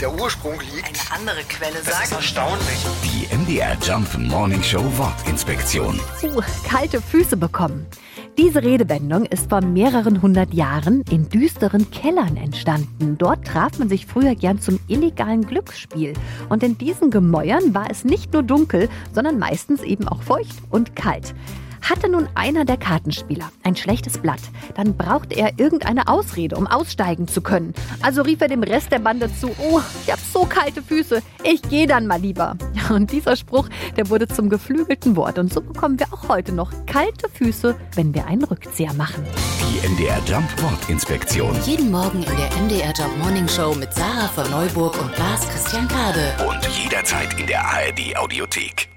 der Ursprung liegt. Eine andere Quelle Das ist sagt. erstaunlich. Die MDR Jump Morning Show Wortinspektion. Uh, kalte Füße bekommen. Diese Redewendung ist vor mehreren hundert Jahren in düsteren Kellern entstanden. Dort traf man sich früher gern zum illegalen Glücksspiel. Und in diesen Gemäuern war es nicht nur dunkel, sondern meistens eben auch feucht und kalt. Hatte nun einer der Kartenspieler ein schlechtes Blatt, dann braucht er irgendeine Ausrede, um aussteigen zu können. Also rief er dem Rest der Bande zu, oh, ich hab so kalte Füße, ich gehe dann mal lieber. Ja, und dieser Spruch, der wurde zum geflügelten Wort. Und so bekommen wir auch heute noch kalte Füße, wenn wir einen Rückzieher machen. Die MDR Jump Wortinspektion. Jeden Morgen in der MDR Job Morning Show mit Sarah von Neuburg und Lars Christian Kade. Und jederzeit in der ARD Audiothek.